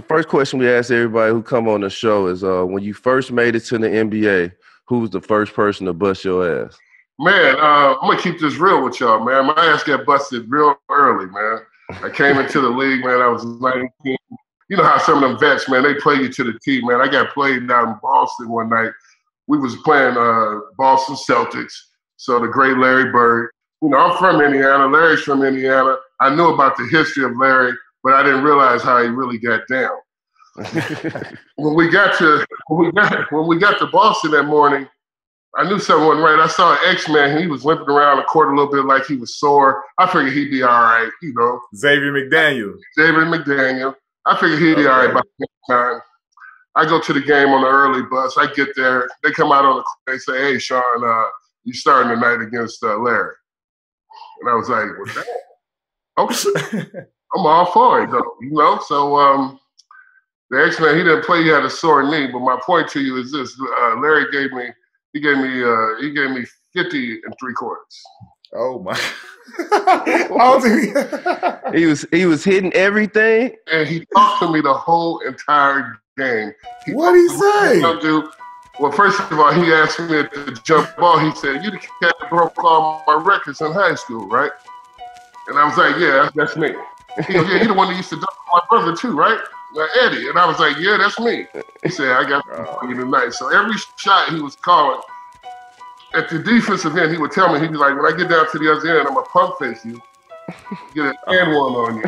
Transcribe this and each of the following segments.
The first question we ask everybody who come on the show is uh, when you first made it to the NBA, who was the first person to bust your ass? Man, uh, I'm gonna keep this real with y'all, man. My ass got busted real early, man. I came into the league, man. I was 19. You know how some of them vets, man, they play you to the team, man. I got played down in Boston one night. We was playing uh, Boston Celtics. So the great Larry Bird. You know, I'm from Indiana. Larry's from Indiana. I knew about the history of Larry, but I didn't realize how he really got down. when we got to when we got when we got to Boston that morning, I knew something wasn't right. I saw an X Man. He was limping around the court a little bit like he was sore. I figured he'd be all right, you know. Xavier McDaniel. Xavier McDaniel. I figured he'd be all right by the time. I go to the game on the early bus. I get there. They come out on the court. They say, "Hey, Shawn, uh, you starting tonight against uh, Larry?" And I was like, "Well, damn, okay, I'm all for it, though." You know. So um, the X Man, he didn't play. He had a sore knee. But my point to you is this: uh, Larry gave me he gave me uh, he gave me fifty and three quarters. Oh my! he was he was hitting everything, and he talked to me the whole entire game. What did he say? Do, well, first of all, he asked me to jump ball. He said, "You the cat that broke all my records in high school, right?" And I was like, "Yeah, that's me." He goes, "Yeah, you the one that used to dunk my brother too, right?" Like, Eddie. And I was like, yeah, that's me. He said, I got oh. you tonight. So every shot he was calling, at the defensive end, he would tell me, he'd be like, when I get down to the other end, I'm going to pump face you, get an and one on you,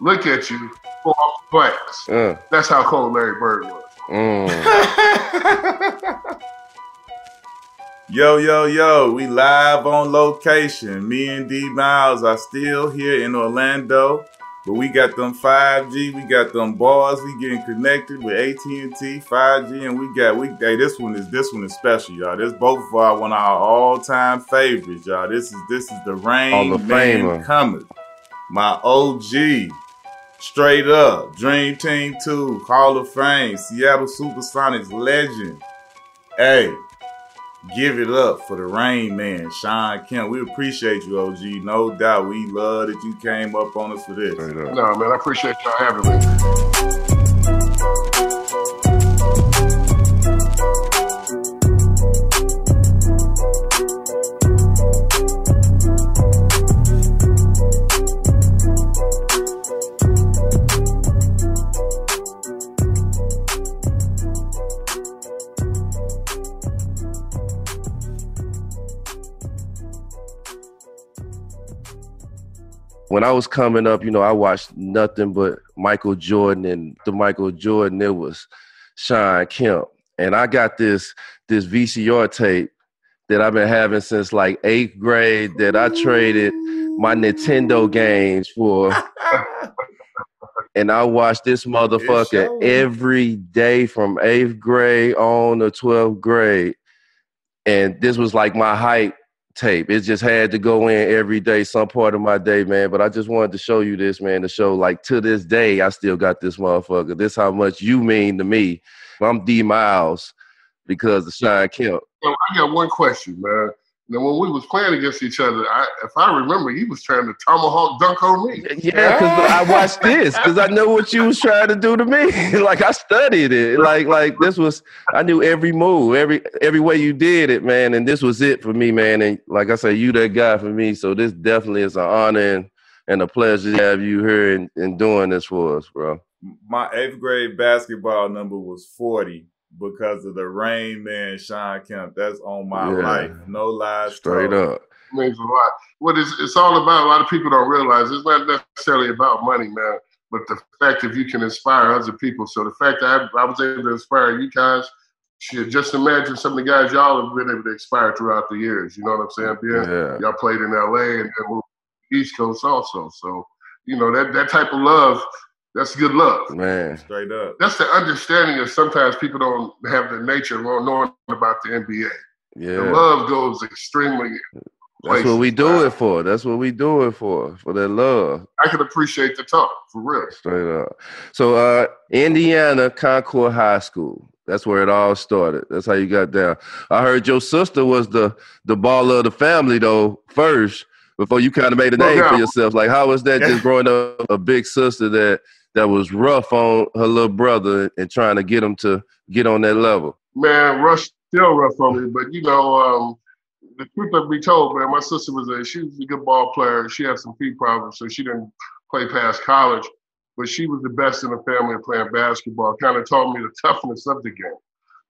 look at you, pull off the glass. Uh. That's how cold Larry Bird was. Mm. yo, yo, yo, we live on location. Me and D Miles are still here in Orlando but we got them 5G, we got them bars, we getting connected with AT&T, 5G, and we got we hey, this one is this one is special, y'all. This both of our one of our all-time favorites, y'all. This is this is the Rain the Man coming. My OG. Straight up. Dream Team 2, Hall of Fame, Seattle Supersonics legend. Hey, give it up for the Rain Man, Shawn Kemp. We appreciate you, OG. No doubt. We love that you came up on us for this. No, man, I appreciate y'all having me. When I was coming up, you know, I watched nothing but Michael Jordan and the Michael Jordan. It was Shawn Kemp, and I got this this VCR tape that I've been having since like eighth grade. That I traded my Nintendo games for, and I watched this motherfucker every day from eighth grade on to twelfth grade. And this was like my hype tape. It just had to go in every day, some part of my day, man. But I just wanted to show you this, man, to show like to this day, I still got this motherfucker. This how much you mean to me. I'm D Miles because of Shawn Kemp. I got one question, man. Now, when we was playing against each other, I, if I remember, he was trying to tomahawk dunk on me. Yeah, because I watched this because I know what you was trying to do to me. like I studied it. Like like this was I knew every move, every every way you did it, man. And this was it for me, man. And like I say, you that guy for me. So this definitely is an honor and, and a pleasure to have you here and, and doing this for us, bro. My eighth grade basketball number was forty because of the Rain Man Shawn Kemp. That's on my yeah. life. No lies. Straight up. It means a lot. What it's, it's all about, a lot of people don't realize it's not necessarily about money, man, but the fact that you can inspire other people. So the fact that I, I was able to inspire you guys, shit, just imagine some of the guys y'all have been able to inspire throughout the years. You know what I'm saying? Being, yeah. Y'all played in LA and then East Coast also. So, you know, that, that type of love – that's good luck. Man. Straight up. That's the understanding that sometimes people don't have the nature of knowing about the NBA. Yeah. The love goes extremely that's what we do it for. That's what we do it for. For that love. I can appreciate the talk for real. Straight up. So uh Indiana Concord High School. That's where it all started. That's how you got down. I heard your sister was the the baller of the family though first before you kind of made a name well, yeah. for yourself. Like how was that just growing up a big sister that that was rough on her little brother and trying to get him to get on that level? Man, Rush still rough on me, but you know, um, the truth of be told, man, my sister was a she was a good ball player. She had some feet problems, so she didn't play past college. But she was the best in the family playing basketball. Kind of taught me the toughness of the game.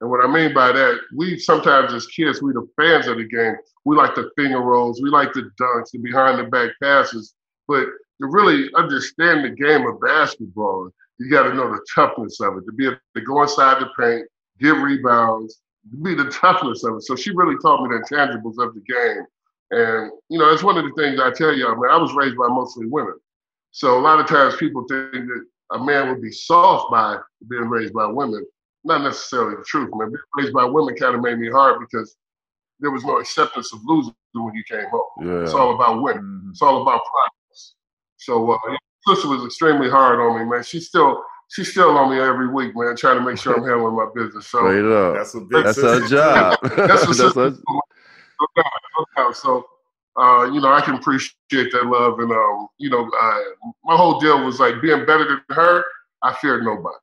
And what I mean by that, we sometimes as kids, we the fans of the game. We like the finger rolls, we like the dunks, the behind the back passes. But to really understand the game of basketball, you got to know the toughness of it. To be able to go inside the paint, give rebounds, be the toughness of it. So she really taught me the intangibles of the game. And, you know, it's one of the things I tell y'all, man, I was raised by mostly women. So a lot of times people think that a man would be soft by being raised by women. Not necessarily the truth, man. Being raised by women kind of made me hard because there was no acceptance of losing when you came home. Yeah. It's all about winning. Mm-hmm. It's all about progress. So uh, sister was extremely hard on me, man. She still she's still on me every week, man, trying to make sure I'm handling my business. So Straight up. that's a big that's her job. that's what that's her... So uh, you know, I can appreciate that love, and um, you know, uh, my whole deal was like being better than her. I feared nobody.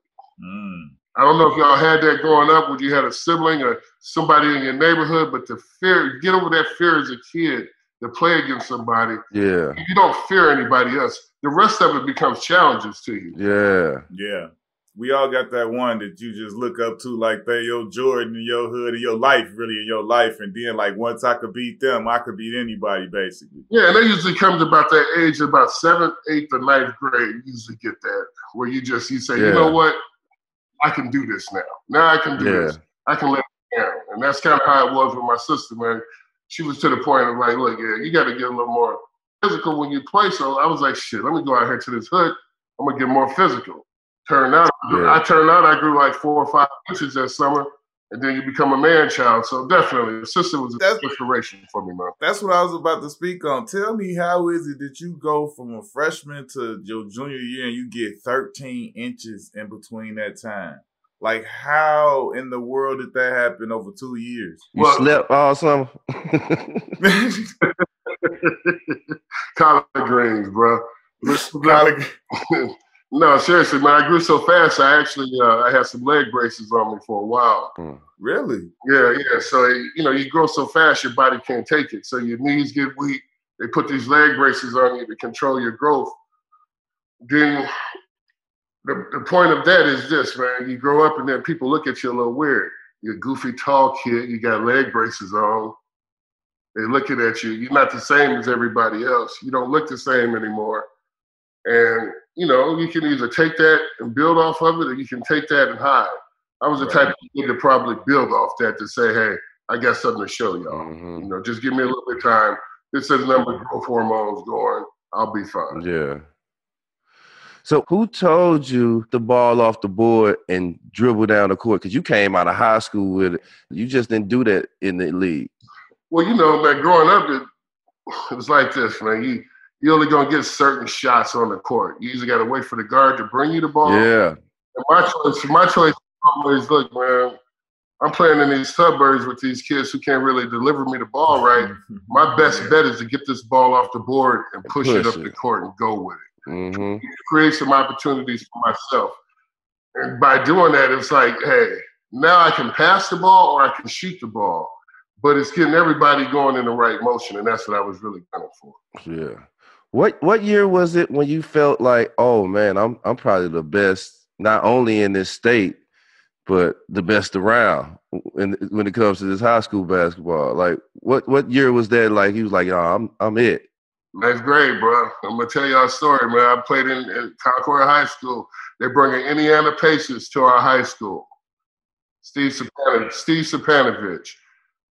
Mm. I don't know if y'all had that growing up when you had a sibling or somebody in your neighborhood, but the fear, get over that fear as a kid to play against somebody. Yeah. You don't fear anybody else. The rest of it becomes challenges to you. Yeah. Yeah. We all got that one that you just look up to, like they your Jordan in your hood in your life, really in your life. And then, like, once I could beat them, I could beat anybody, basically. Yeah, and that usually comes about that age, about seventh, eighth, or ninth grade. You usually get that where you just you say, yeah. you know what, I can do this now. Now I can do yeah. this. I can let it down. And that's kind of how it was with my sister, man. She was to the point of like, look, yeah, you got to get a little more physical when you play. So I was like, shit, let me go out here to this hood. I'm gonna get more physical. Turned out, yeah. I turned out, I grew like four or five inches that summer, and then you become a man child. So definitely, the sister was an inspiration for me, man. That's what I was about to speak on. Tell me, how is it that you go from a freshman to your junior year and you get 13 inches in between that time? Like, how in the world did that happen over two years? You well, slept all summer. collard greens, bro. collard. no, seriously, man. I grew so fast. I actually uh, I had some leg braces on me for a while. Hmm. Really? Yeah, yeah. So you know, you grow so fast, your body can't take it. So your knees get weak. They put these leg braces on you to control your growth. Then the, the point of that is this, man. You grow up and then people look at you a little weird. You're a goofy, tall kid. You got leg braces on. They're looking at you. You're not the same as everybody else. You don't look the same anymore. And, you know, you can either take that and build off of it or you can take that and hide. I was the right. type of kid to probably build off that to say, hey, I got something to show y'all. Mm-hmm. You know, just give me a little bit of time. This is number growth hormones going. I'll be fine. Yeah. So, who told you the ball off the board and dribble down the court? Because you came out of high school with it. You just didn't do that in the league. Well, you know, man, growing up, it, it was like this, man. You you only gonna get certain shots on the court. You usually got to wait for the guard to bring you the ball. Yeah. And my choice, my choice always look, man. I'm playing in these suburbs with these kids who can't really deliver me the ball right. My best bet is to get this ball off the board and push, push it up it. the court and go with it. Mm-hmm. Create some opportunities for myself. And by doing that, it's like, hey, now I can pass the ball or I can shoot the ball but it's getting everybody going in the right motion, and that's what I was really gunning for. Yeah. What what year was it when you felt like, oh man, I'm I'm probably the best, not only in this state, but the best around when when it comes to this high school basketball? Like, what what year was that? Like, he was like, oh, I'm I'm it. That's great, bro. I'm gonna tell y'all a story, man. I played in, in Concord High School. They're bringing Indiana Pacers to our high school. Steve Stipanovich. Steve Stipanovich.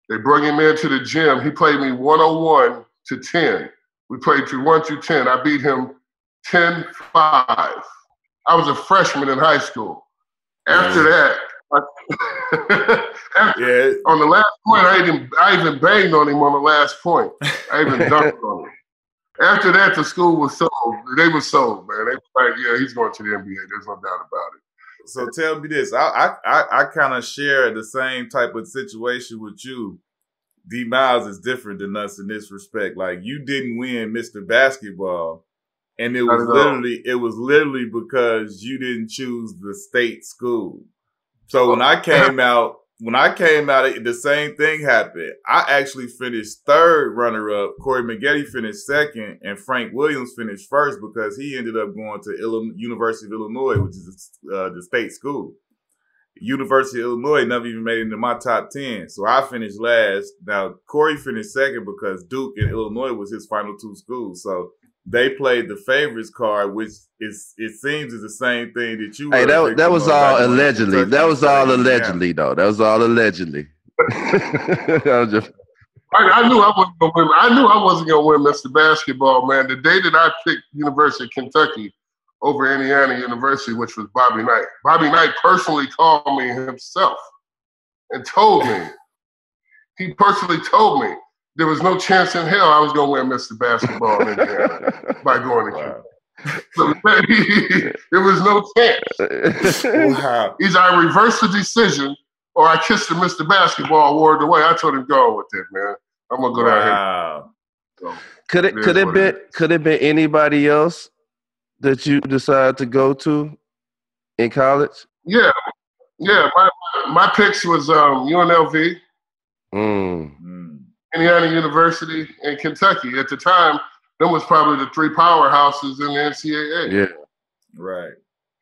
They bring him into the gym. He played me 101 to 10. We played through 1 through 10. I beat him 10 5. I was a freshman in high school. After that, after, yeah. on the last point, I even, I even banged on him on the last point. I even dunked on him. After that, the school was sold. They were sold, man. They were like, yeah, he's going to the NBA. There's no doubt about it. So tell me this. I I I kind of share the same type of situation with you. D Miles is different than us in this respect. Like you didn't win Mr. Basketball, and it was literally it was literally because you didn't choose the state school. So when I came out, when I came out, the same thing happened. I actually finished third runner up. Corey Maggette finished second, and Frank Williams finished first because he ended up going to Illinois, University of Illinois, which is uh, the state school. University of Illinois never even made it into my top ten, so I finished last. Now Corey finished second because Duke and Illinois was his final two schools. So they played the favorites card, which is it seems is the same thing that you. Hey, were a that that was all back allegedly. That was all played Indiana. allegedly, though. That was all allegedly. I was just I, I knew I wasn't gonna win. I knew I wasn't gonna win Mr. Basketball, man. The day that I picked University of Kentucky over Indiana University, which was Bobby Knight. Bobby Knight personally called me himself and told me. He personally told me there was no chance in hell I was gonna win Mr. Basketball in Indiana by going to Kentucky. Wow. So, there was no chance. wow. Either I reversed the decision or I kissed the Mr. Basketball award away. I told him go with it, man. I'm gonna go down here. Wow. So, could it It is could it what been it could it been anybody else that you decided to go to in college? yeah, yeah. My my picks was um, UNLV, Mm. Indiana University, and Kentucky. At the time, them was probably the three powerhouses in the NCAA. Yeah. Right.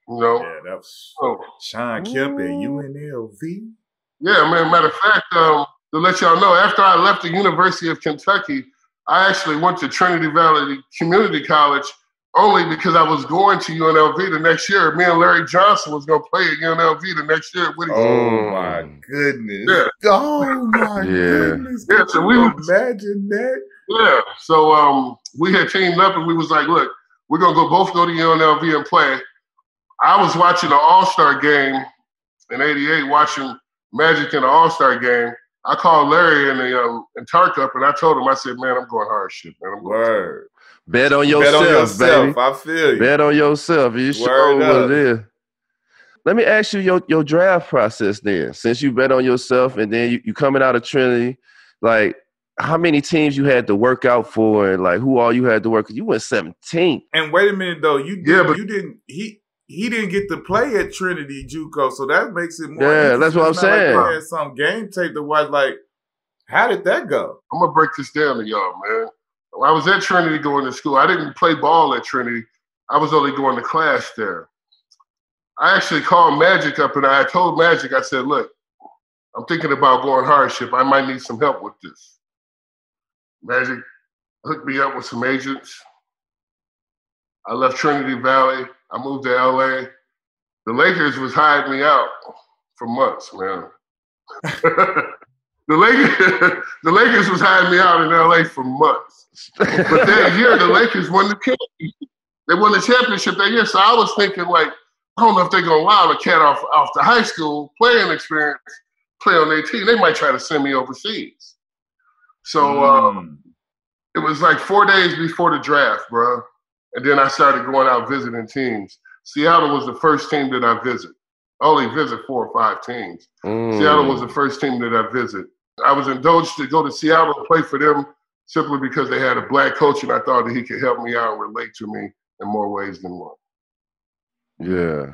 You know. Yeah, that was So, Shawn Kemp at UNLV. yeah, man. Matter of fact, um, to let y'all know, after I left the University of Kentucky, I actually went to Trinity Valley Community College only because I was going to UNLV the next year. Me and Larry Johnson was going to play at UNLV the next year at Whittier. Oh my goodness. Yeah. Oh my Yeah. goodness. Yeah, so you we was- imagine that. Yeah. So um, we had teamed up and we was like, look, we're gonna go both go to UNLV and play. I was watching the All Star game in '88, watching Magic in the All Star game. I called Larry and the um, and Tark up and I told him, I said, man, I'm going hard shit, man. I'm going Word. Bet on Bet yourself, on yourself. baby. I feel you. Bet on yourself. You sure what up. it is. Let me ask you your, your draft process then. Since you bet on yourself and then you, you coming out of Trinity, like how many teams you had to work out for and like who all you had to work? You went 17 And wait a minute though, you did, Yeah, but- you didn't he he didn't get to play at Trinity JUCO, so that makes it more. Yeah, that's what I'm. It's saying. Like had some game tape to watch. Like, how did that go? I'm gonna break this down to y'all, man. I was at Trinity going to school, I didn't play ball at Trinity. I was only going to class there. I actually called Magic up and I told Magic, I said, look, I'm thinking about going hardship. I might need some help with this. Magic hooked me up with some agents. I left Trinity Valley. I moved to LA. The Lakers was hiding me out for months, man. the Lakers, the Lakers was hiding me out in LA for months. But that year, the Lakers won the championship. They won the championship that year. So I was thinking, like, I don't know if they're gonna allow the cat off off the high school playing experience, play on their team. They might try to send me overseas. So uh, Mm. it was like four days before the draft, bro. And then I started going out visiting teams. Seattle was the first team that I visit. I only visit four or five teams. Mm. Seattle was the first team that I visit. I was indulged to go to Seattle and play for them simply because they had a black coach and I thought that he could help me out and relate to me in more ways than one. Yeah.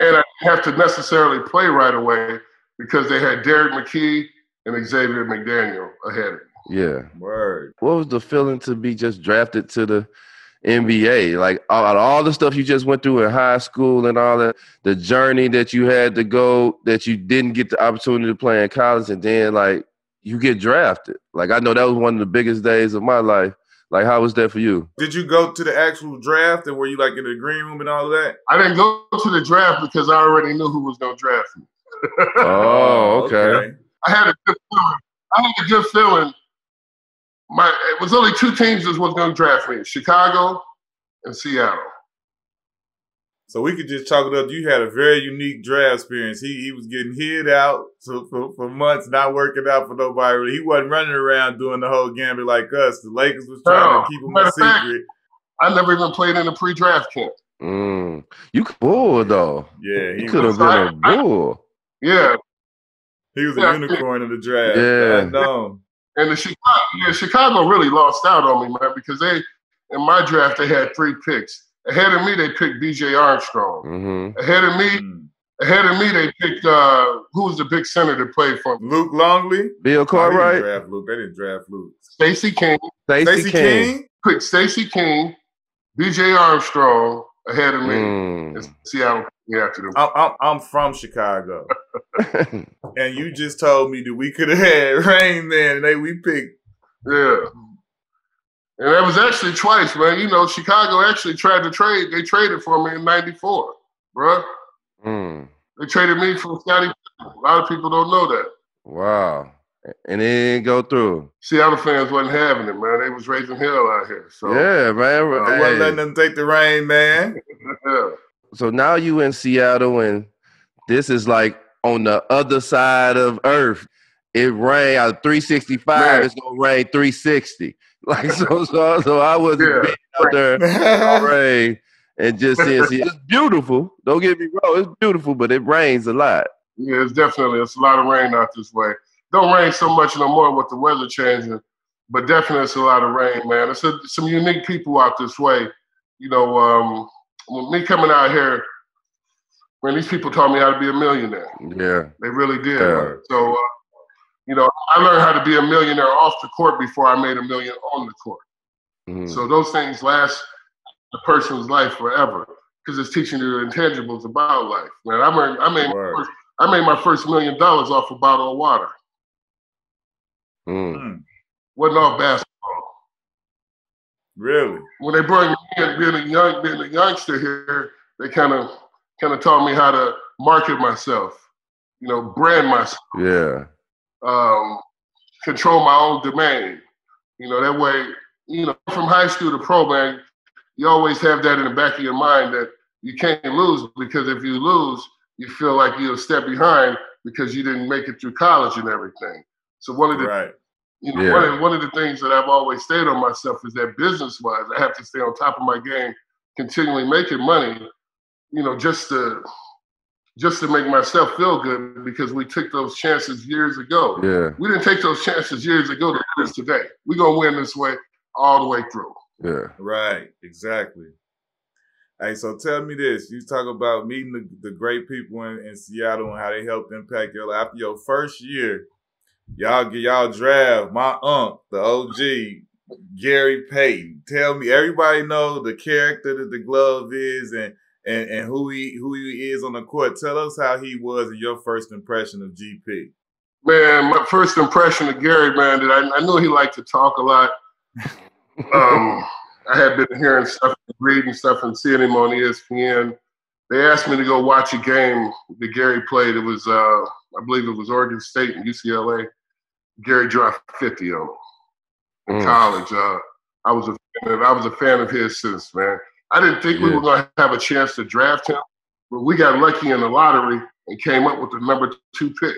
And I didn't have to necessarily play right away because they had Derrick McKey and Xavier McDaniel ahead of me. Yeah. Word. What was the feeling to be just drafted to the NBA? Like all, all the stuff you just went through in high school and all that, the journey that you had to go that you didn't get the opportunity to play in college, and then like you get drafted. Like I know that was one of the biggest days of my life. Like how was that for you? Did you go to the actual draft and were you like in the green room and all that? I didn't go to the draft because I already knew who was going to draft me. Oh, oh, okay. I had a good feeling. I had a good feeling. My it was only two teams that was going to draft me: Chicago and Seattle. So we could just chalk it up. You had a very unique draft experience. He he was getting hit out so for, for months, not working out for nobody. Really. He wasn't running around doing the whole gambit like us. The Lakers was trying No. to keep him a of fact- secret. I never even played in a pre-draft camp. Mm. You could bull though. Yeah, he could have been a bull. Yeah, he was a unicorn in the draft. Yeah. I know. And the Chicago, yeah, Chicago really lost out on me, man, because they in my draft, they had three picks. Ahead of me, they picked B.J. Armstrong. Mm-hmm. Ahead of me, Mm. ahead of me, they picked uh, who was the big center that played for me? Luke Longley. Bill Oh, they Cartwright, draft Luke. They didn't draft Luke. Stacey King. Stacy Stacey King. King. Picked Stacey King, B.J. Armstrong ahead of me. Mm. And Seattle yeah, after them. I'm, I'm, I'm from Chicago, and you just told me that we could have had Rain Man, and they we picked. Yeah. And that was actually twice, man. You know, Chicago actually tried to trade. They traded for me in '94, bruh. Mm. They traded me from Scottie. A lot of people don't know that. Wow. And it didn't go through. Seattle fans wasn't having it, man. They was raising hell out here. So Yeah, man. I Hey. wasn't letting them take the Rain Man. yeah. So now you in Seattle, and this is like on the other side of Earth. It rained out of 365. Man. It's gonna rain 360. Like so, so, so I was Yeah. being out there in rain and just seeing. See, it's beautiful. Don't get me wrong, it's beautiful, but it rains a lot. Yeah, it's definitely it's a lot of rain out this way. Don't rain so much no more with the weather changing, but definitely it's a lot of rain, man. It's a, some unique people out this way. You know, um, with me coming out here, when these people taught me how to be a millionaire. Yeah, They really did. Yeah. So, uh, you know, I learned how to be a millionaire off the court before I made a million on the court. Mhm. So those things last a person's life forever because it's teaching you the intangibles about life. Man, I made I made my first, I made my first million dollars off a bottle of water. Mm. Mm, Wasn't off basketball. Really? When they brought me in, being a young being a youngster here, they kind of kind of taught me how to market myself. You know, brand myself. yeah, um, control my own domain. You know, that way, you know, from high school to pro, man, you always have that in the back of your mind that you can't lose because if you lose, you feel like you're a step behind because you didn't make it through college and everything. So one of the Right. You know, Yeah. one, of, one of the things that I've always stayed on myself is that business wise, I have to stay on top of my game, continually making money, you know, just to just to make myself feel good because we took those chances years ago. yeah, We didn't take those chances years ago to do this today. We're gonna win this way all the way through. yeah. Right, exactly. Hey, so tell me this. You talk about meeting the, the great people in, in Seattle and how they helped impact your life. After your first year, y'all get y'all draft my uncle, the OG, Gary Payton. Tell me, everybody know the character that the glove is and, and, and who he who he is on the court. Tell us how he was in your first impression of GP. Man, my first impression of Gary, man, that I, I knew he liked to talk a lot. Um, I had been hearing stuff, reading stuff, and seeing him on ESPN. They asked me to go watch a game that Gary played. It was, uh, I believe, it was Oregon State and UCLA. Gary dropped fifty on them in Mm. college. Uh, I was a fan of, I was a fan of his since, man. I didn't think we were going to have a chance to draft him, but we got lucky in the lottery and came up with the number two pick.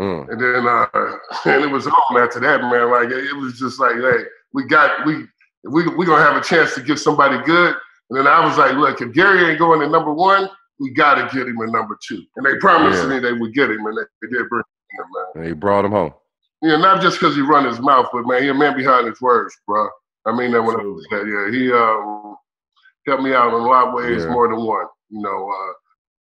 Mm. And then uh and it was on after that, man. Like it was just like, hey, we got we we we gonna have a chance to get somebody good. And then I was like, look, if Gary ain't going to number one, we gotta get him a number two. And they promised Yeah. me they would get him, and they, they did bring him, man. And he brought him home. Know, not just because he run his mouth, but man, he a man behind his words, bro. I mean that when I that. Yeah, he um helped me out in a lot of ways, Yeah. more than one. You know, uh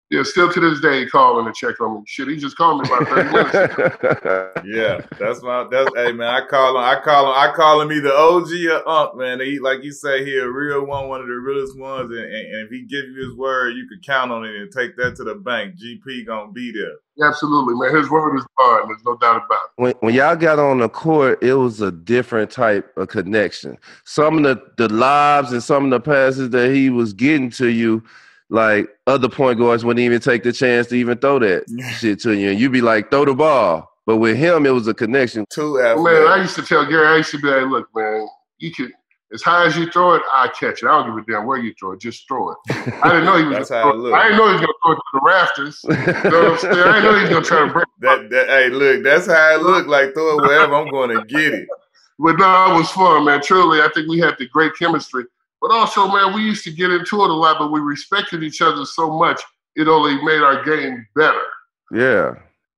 yeah, still to this day he calling to check on me. Shit, he just called me about 30 minutes. Yeah, that's my that's hey man, I call him I call him I call him either OG or Unc, man. He like you say he a real one, one of the realest ones, and, and, and if he give you his word, you can count on it and take that to the bank. GP gonna be there. Absolutely, man. His word is bond. There's no doubt about it. when when y'all got on the court, it was a different type of connection. Some of the the lobs and some of the passes that he was getting to you, like other point guards wouldn't even take the chance to even throw that shit to you, and you'd be like, throw the ball. But with him, it was a connection. Two Man, I used to tell Gary, I used to be like, look, man, you can as high as you throw it, I catch it. I don't give a damn where you throw it, just throw it. I didn't know he was. That's gonna how it throw look. I didn't know he was gonna throw it to the rafters. You know what I'm saying? I didn't know he was gonna try to break. That, that hey look, that's how it look like throw it wherever I'm gonna get it. But no, it was fun, man. Truly, I think we had the great chemistry. But also, man, we used to get into it a lot, but we respected each other so much, it only made our game better. yeah,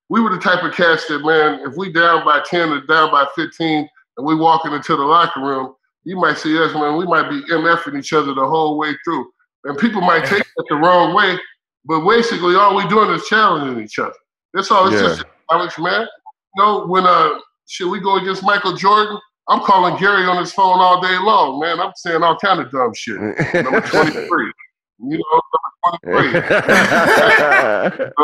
we were the type of cats that, man, if we down by 10 or down by 15 and we walking into the locker room, you might see us, man, we might be MFing each other the whole way through. And people might take it the wrong way, but basically all we doing is challenging each other. That's all. It's Yeah. just Alex, man. You know, when uh should we go against Michael Jordan? I'm calling Gary on his phone all day long, man. I'm saying all kind of dumb shit. Number 23. You know, number 23.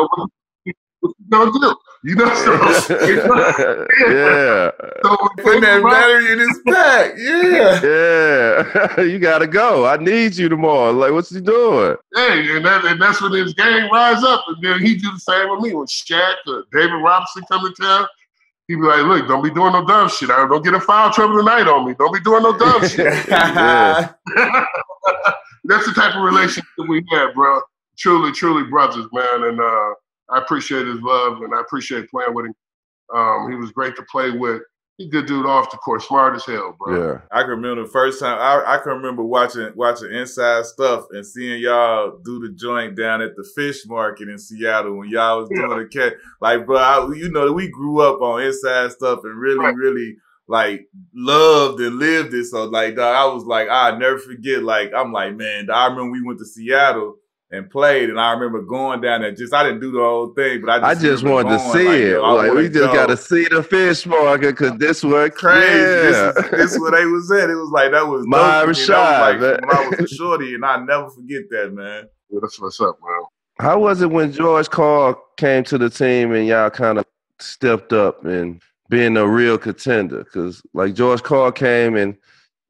You know, what you gonna do? You know, so, yeah. so Putting that battery in his back. Yeah. Yeah. you gotta go. I need you tomorrow. Like, what's he doing? Hey, and, that, and that's when his gang rise up. And then he do the same with me. When Shaq or David Robinson come to town, he be like, look, don't be doing no dumb shit. I don't get a foul trouble tonight on me. Don't be doing no dumb shit. That's the type of relationship we have, bro. Truly, truly brothers, man. And uh, I appreciate his love and I appreciate playing with him. Um, he was great to play with. He good dude off the court, smart as hell, bro. Yeah. I can remember the first time I, I can remember watching watching Inside Stuff and seeing y'all do the joint down at the fish market in Seattle when y'all was doing the cat. Like, bro, I, you know, we grew up on Inside Stuff and really, Right. really like loved and lived it. So, like, dog, I was like, I never forget. Like, I'm like, man, I remember we went to Seattle and played, and I remember going down there. Just I didn't do the whole thing, but I I just, just remember wanted to see like, it. yo, I Like, we just go got to see the fish market because this was crazy. Yeah. This, is, this is where they was at. It was like that was My dope to me. Rashad, That was like when I was a shorty, and I never forget that, man. Yeah, that's what's up, man. How was it when George Karl came to the team and y'all kind of stepped up and being a real contender? Because like George Karl came and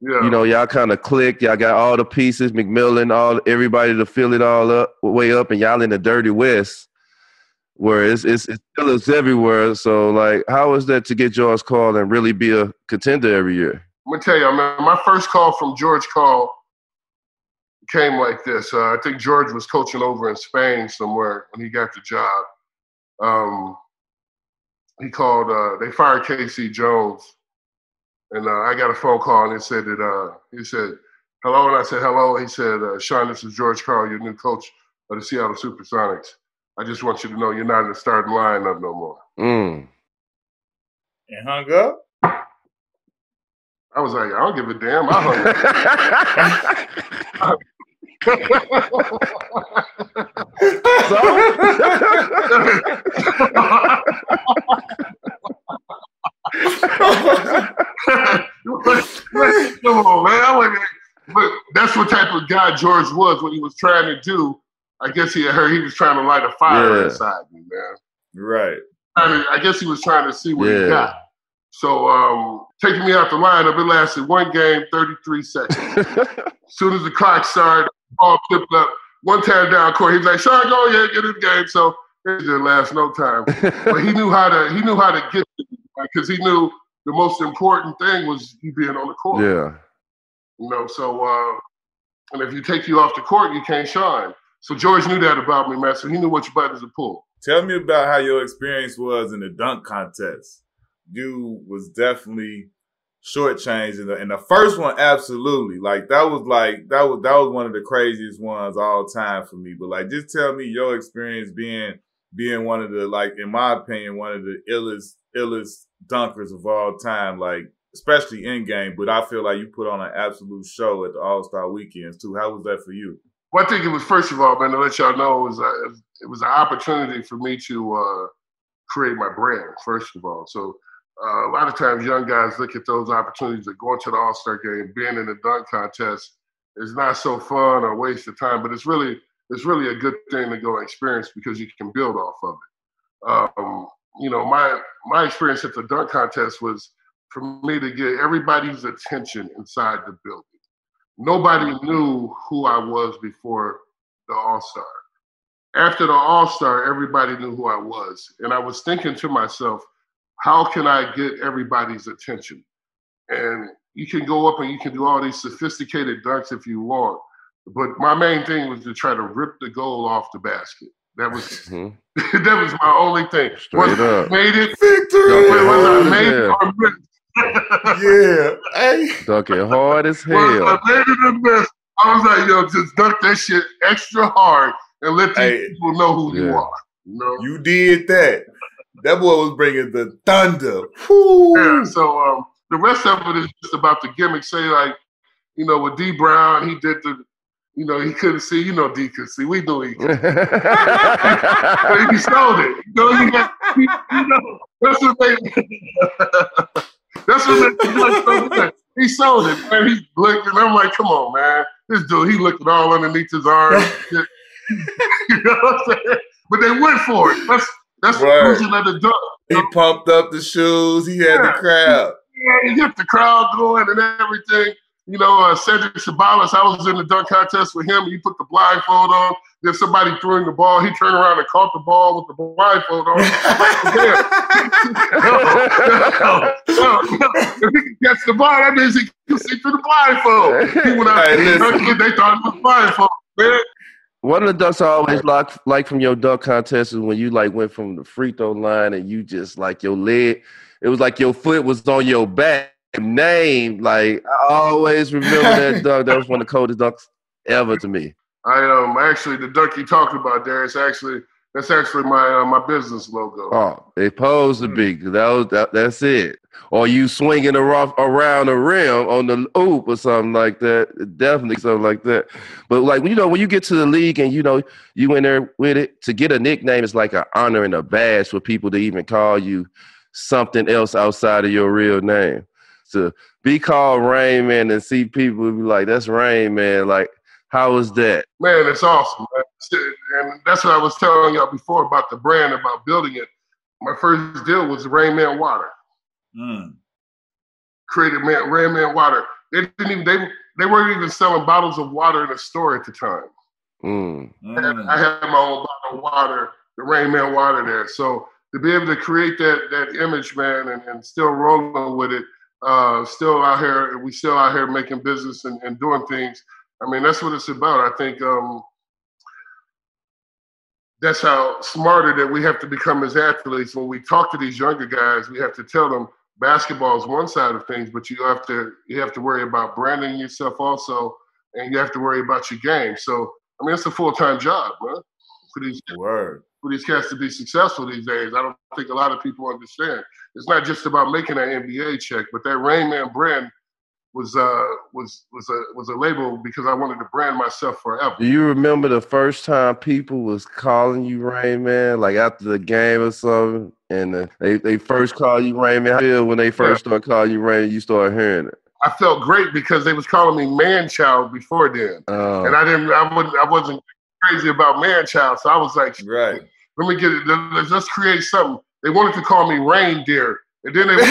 Yeah. you know y'all kind of clicked. Y'all got all the pieces, McMillan, all everybody to fill it all up way up, and y'all in the dirty west where it's it's, it's still is everywhere. So like, how was that to get George Karl and really be a contender every year? I'm gonna tell you, man. My first call from George Karl came like this. Uh, I think George was coaching over in Spain somewhere when he got the job. Um, he called. Uh, they fired K.C. Jones, and uh, I got a phone call and it said that uh, he said hello, and I said hello. He said, uh, "Shawn, this is George Karl, your new coach of the Seattle SuperSonics. I just want you to know you're not in the starting lineup no more." Mm. And hung up. I was like, "I don't give a damn." I hung up. Come on, man. I wasn't- but that's what type of guy George was. when he was trying to do, I guess he heard he was trying to light a fire Yeah. inside me, man. right. Trying to- I guess he was trying to see what Yeah. he got. So um, taking me out the lineup, it lasted one game, 33 seconds. As soon as the clock started, ball tipped up. One time down court, he was like, "Shawn, go ahead, get in the game." So it didn't last no time. But he knew how to he knew how to get because he knew the most important thing was you being on the court. yeah. You know, so uh, and if you take you off the court, you can't shine. So George knew that about me, man. So he knew which buttons to pull. Tell me about how your experience was in the dunk contest. You was definitely shortchanged in the in the first one, absolutely. Like that was like that was that was one of the craziest ones all time for me. But like just tell me your experience being being one of the like in my opinion, one of the illest illest dunkers of all time, like especially in game. But I feel like you put on an absolute show at the All Star weekends too. How was that for you? Well, I think it was first of all, man, to let y'all know, it was a, it was an opportunity for me to uh, create my brand. First of all, so uh, a lot of times young guys look at those opportunities of going to the All Star game, being in the dunk contest is not so fun or waste of time, but it's really it's really a good thing to go experience because you can build off of it. Um, you know, my my experience at the dunk contest was for me to get everybody's attention inside the building nobody knew who I was before the All Star. After the All Star, everybody knew who I was. And I was thinking to myself, how can I get everybody's attention? And you can go up and you can do all these sophisticated dunks if you want. But my main thing was to try to rip the goal off the basket. That was Mhm. that was my only thing. Straight Whether I up. made it, Victory! whether I made it Yeah. or missed. yeah. Hey. Dunking hard as Well, hell. I made it in this. I was like, yo, just dunk that shit extra hard and let these Hey. people know who you are. You know? You did that. That boy was bringing the thunder. Whew. Yeah, so um, the rest of it is just about the gimmick. Say like, you know, with Dee Brown, he did the, you know, he couldn't see. You know, D could see. We knew he could. but he sold it. You know, he got, he, you know, that's what they. that's what they. He sold it, man. He blinked, and I'm like, come on, man. This dude, he looked looking all underneath his arm. you know what I'm saying? But they went for it. That's that's right. the losing of the dunk. He pumped up the shoes. He had yeah. the crowd. Yeah, he get the crowd going and everything. You know, uh, Cedric Ceballos, I was in the dunk contest with him. He put the blindfold on. Then somebody threw him the ball. He turned around and caught the ball with the blindfold on. no, no, no, If he can catch the ball, that means he can see through the blindfold. He went out hey, they thought it was blindfold. Man. One of the dunks I always like, like from your dunk contest is when you like went from the free throw line and you just like your leg, it was like your foot was on your back name. Like I always remember that dunk. That was one of the coldest dunks ever to me. I um actually the dunk you talked about there is actually that's actually my uh, my business logo. Oh, it posed to be. That was that, that's it. Or you swinging around around the rim on the oop or something like that. Definitely something like that. But like you know, when you get to the league and you know you in there with it, to get a nickname is like an honor and a badge for people to even call you something else outside of your real name to be called Rain Man and see people be like, "That's Rain Man." Like, how was that? Man, it's awesome. Man. And that's what I was telling y'all before about the brand, about building it. My first deal was Rain Man Water. Mm. Created man, Rain Man Water. They didn't even they they weren't even selling bottles of water in a store at the time. Mm. I, had, I had my own bottle of water, the Rain Man Water there. So to be able to create that that image, man, and, and still rolling with it uh, still out here, we still out here making business and, and doing things. I mean, that's what it's about. I think um, that's how smarter that we have to become as athletes. When we talk to these younger guys, we have to tell them basketball is one side of things, but you have to you have to worry about branding yourself also, and you have to worry about your game. So, I mean, it's a full time job, man, for these Word for these cats to be successful these days. I don't think a lot of people understand. It's not just about making that NBA check, but that Rain Man brand was uh was was a was a label because I wanted to brand myself forever. Do you remember the first time people was calling you Rain Man, like after the game or something, and uh, they they first call you Rain Man? How feel when they first yeah. start calling you Rain? You start hearing it. I felt great because they was calling me man child before then, oh. and I didn't. I wouldn't. I wasn't crazy about man child, so I was like, right. Let me get it. Let's just create something. They wanted to call me reindeer, and then they. it,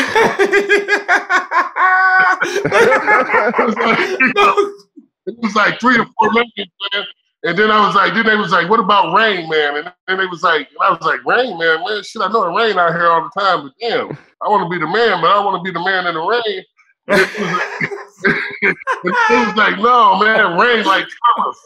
was like, it was like three or four minutes, man. And then I was like, then they was like, what about Rain Man? And then they was like, and I was like, Rain Man, man, shit, I know it rain out here all the time, but damn, I want to be the man, but I want to be the man in the rain. it, was, it was like, no, man, rain like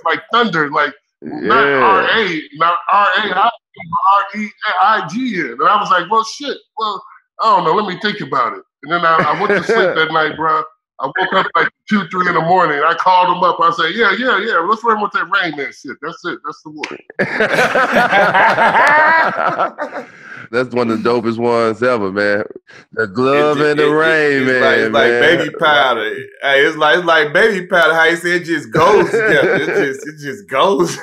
like thunder, like yeah. not R A, not R A I R E I G N. And I was like, well, shit. Well, I don't know. Let me think about it. And then I, I went to sleep that night, bro. I woke up like two, three in the morning. I called him up. I said, "Yeah, yeah, yeah. Let's run with that rain man shit. That's it. That's the one." That's one of the dopest ones ever, man. The glove it's, and the it, rain, it's man. Like, it's man. like baby powder. Hey, it's like it's like baby powder. How you say it just goes together. It just it just goes.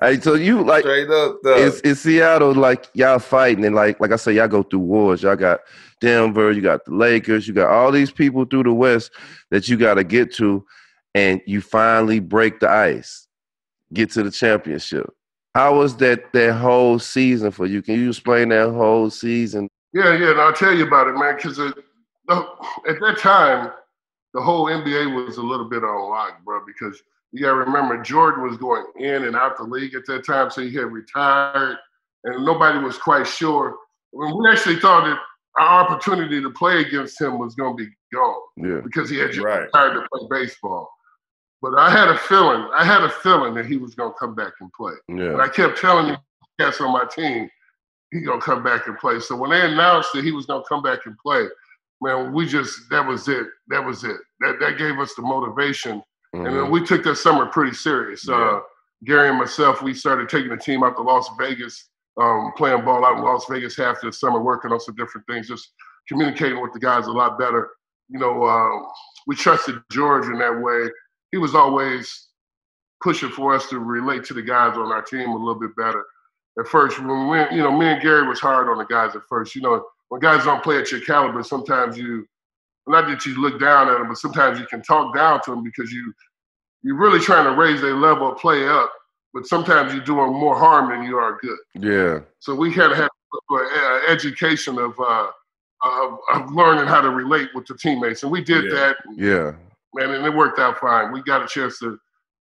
hey, so you like straight up though. It's, it's Seattle, like y'all fighting, and like like I say, y'all go through wars. Y'all got Denver, you got the Lakers, you got all these people through the West that you got to get to, and you finally break the ice, get to the championship. How was that that whole season for you? Can you explain that whole season? Yeah, yeah, and I'll tell you about it, man. Because at that time, the whole NBA was a little bit on lock, bro. Because you got to remember, Jordan was going in and out the league at that time, so he had retired, and nobody was quite sure. we actually thought that our opportunity to play against him was going to be gone yeah. because he had just right. retired to play baseball. But I had a feeling, I had a feeling that he was going to come back and play. Yeah. And I kept telling the cats on my team, he's going to come back and play. So when they announced that he was going to come back and play, man, we just, that was it. That was it. That, that gave us the motivation. Mm-hmm. And then we took that summer pretty serious. Yeah. Uh, Gary and myself, we started taking the team out to Las Vegas um, playing ball out in Las Vegas half the summer, working on some different things, just communicating with the guys a lot better. You know, uh, we trusted George in that way. He was always pushing for us to relate to the guys on our team a little bit better. At first, when we, you know, me and Gary was hard on the guys at first. You know, when guys don't play at your caliber, sometimes you, not that you look down at them, but sometimes you can talk down to them because you, you're really trying to raise their level of play up. But sometimes you're doing more harm than you are good. Yeah. So we had to have an education of, uh, of, of learning how to relate with the teammates, and we did Yeah. that. Yeah. Man, and it worked out fine. We got a chance to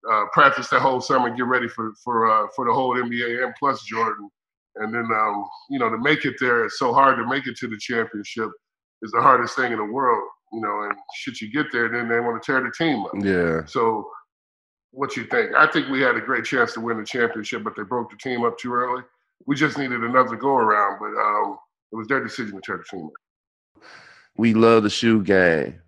uh, practice that whole summer and get ready for for uh, for the whole NBA and plus Jordan. And then um, you know to make it there, it's so hard to make it to the championship. Is the hardest thing in the world. You know, and should you get there, then they want to tear the team up. Yeah. So, what you think? I think we had a great chance to win the championship, but they broke the team up too early. We just needed another go around, but um, it was their decision to tear the team up. We love the shoe game.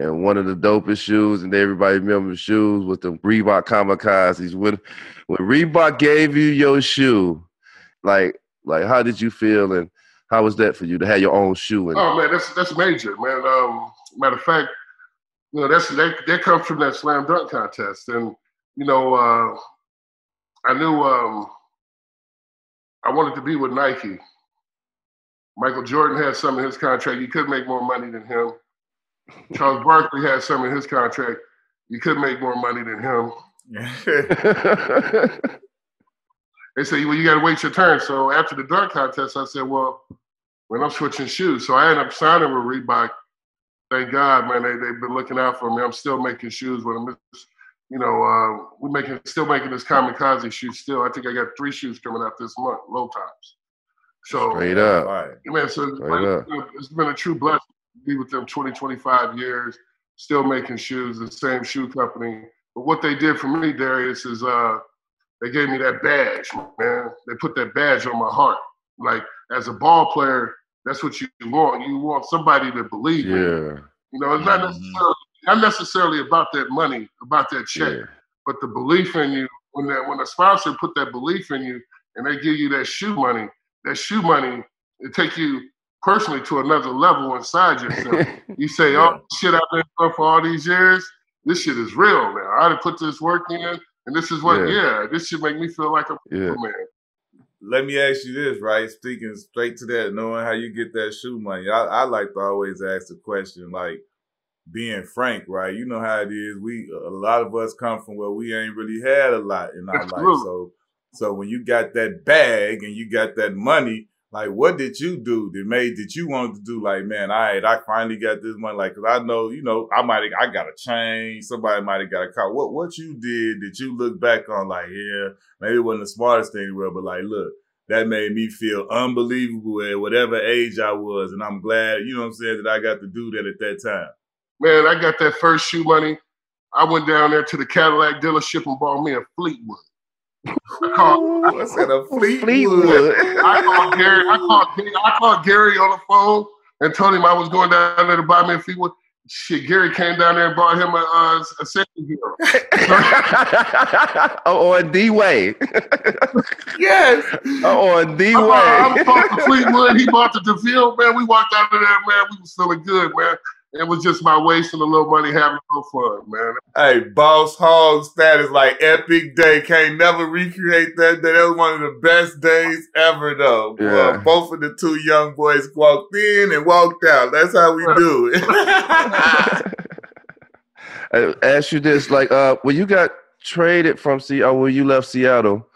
And one of the dopest shoes, and everybody remembers shoes with the Reebok Kamikazes. When when Reebok gave you your shoe, like like how did you feel and how was that for you to have your own shoe? Oh man, that's that's major, man. Um, matter of fact, you know that's that that comes from that slam dunk contest, and you know uh, I knew um, I wanted to be with Nike. Michael Jordan had some in his contract. You could make more money than him. Charles Barkley had some in his contract. You could make more money than him. They said, well, you got to wait your turn. So after the dunk contest, I said, well, when I'm switching shoes. So I ended up signing with Reebok. Thank God, man. They, they've been looking out for me. I'm still making shoes with them. It's, you know, uh, we're making, still making this kamikaze shoe still. I think I got three shoes coming out this month, low tops. So, Straight up. Man, so it's Straight up. been, it's been a true blessing be with them 20, 25 years, still making shoes, the same shoe company. But what they did for me, Darius, is uh, they gave me that badge, man. They put that badge on my heart. Like as a ball player, that's what you want. You want somebody to believe in. you. yeah. You know, it's not Mhm. necessarily not necessarily about that money, about that check, Yeah. but the belief in you. When that when a sponsor put that belief in you and they give you that shoe money, that shoe money it take you personally to another level inside yourself. You say, oh, Yeah. "Oh, shit, I've been doing for all these years. This shit is real now. I done put this work in, and this is what. Yeah. Yeah, this should make me feel like a yeah. man. Let me ask you this, right? Speaking straight to that, knowing how you get that shoe money, I, I like to always ask the question, like being frank, right? You know how it is. We a lot of us come from where we ain't really had a lot in our life, Absolutely. so so when you got that bag and you got that money, like what did you do that made that you wanted to do? Like, man, all right, I finally got this money. Like, cause I know, you know, I might I got a chain. Somebody might have got a car. What what you did that you look back on? Like, yeah, maybe it wasn't the smartest thing in the world, but like, look, that made me feel unbelievable at whatever age I was, and I'm glad, you know what I'm saying, that I got to do that at that time. Man, I got that first shoe money. I went down there to the Cadillac dealership and bought me a Fleetwood. I called, Ooh, I said a Fleetwood. Fleetwood. I called Gary. I called, I called Gary on the phone and told him I was going down there to buy me a Fleetwood. Shit, Gary came down there and bought him a, uh, a hero. oh, on D Way. Yes. Oh, on D I bought, I Way. bought the Fleetwood. He bought the DeVille. Man, we walked out of there, man. We was feeling good, man. It was just my wasting a little money, having a little fun, man. Hey, boss hog status like epic day. Can't never recreate that day. That was one of the best days ever, though. Yeah. Uh, both of the two young boys walked in and walked out. That's how we do it. I ask you this: like, uh, when you got traded from Seattle, when you left Seattle,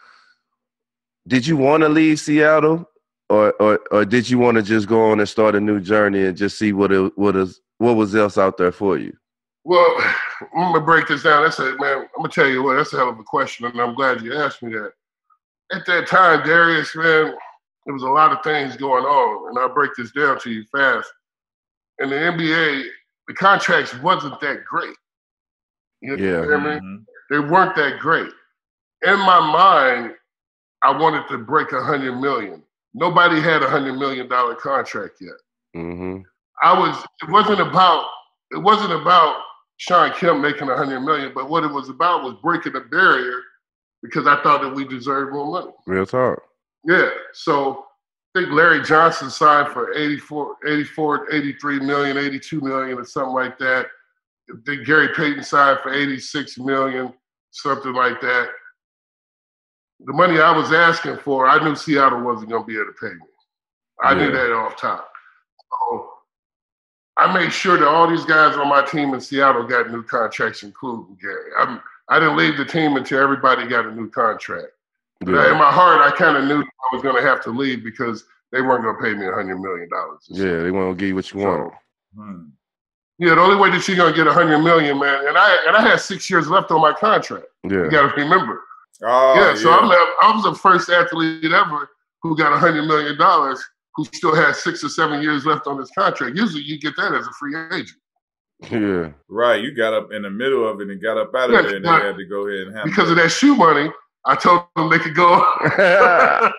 did you want to leave Seattle, or or or did you want to just go on and start a new journey and just see what it what is what was else out there for you? Well, I'm gonna break this down. That's a man. I'm gonna tell you what. That's a hell of a question, and I'm glad you asked me that. At that time, Darius, man, there was a lot of things going on, and I'll break this down to you fast. In the NBA, the contracts wasn't that great. You know Yeah. what I mean? Mhm. They weren't that great. In my mind, I wanted to break a hundred million. Nobody had a hundred million dollar contract yet. Mm-hmm. I was. It wasn't about. It wasn't about Shawn Kemp making a hundred million, but what it was about was breaking the barrier because I thought that we deserved more money. Real talk. Yeah. So I think Larry Johnson signed for 84, 84, 83 million, 82 million, or something like that. I think Gary Payton signed for 86 million, something like that. The money I was asking for, I knew Seattle wasn't going to be able to pay me. I yeah. knew that off top. So I made sure that all these guys on my team in Seattle got new contracts, including Gary. I'm, I didn't leave the team until everybody got a new contract. Yeah. In my heart, I kind of knew I was going to have to leave because they weren't going to pay me a hundred million dollars. Yeah, they weren't going to give you what you want. hmm. Yeah, the only way that you're going to get a hundred million, man, and I and I had six years left on my contract. Yeah, you got to remember. Oh, yeah, so yeah. I'm, I was the first athlete ever who got a hundred million dollars who still has six or seven years left on his contract. Usually, you get that as a free agent. Yeah, right. You got up in the middle of it and got up out of yeah, there, and they had to go ahead and have because of that shoe money. I told them they could go. yeah,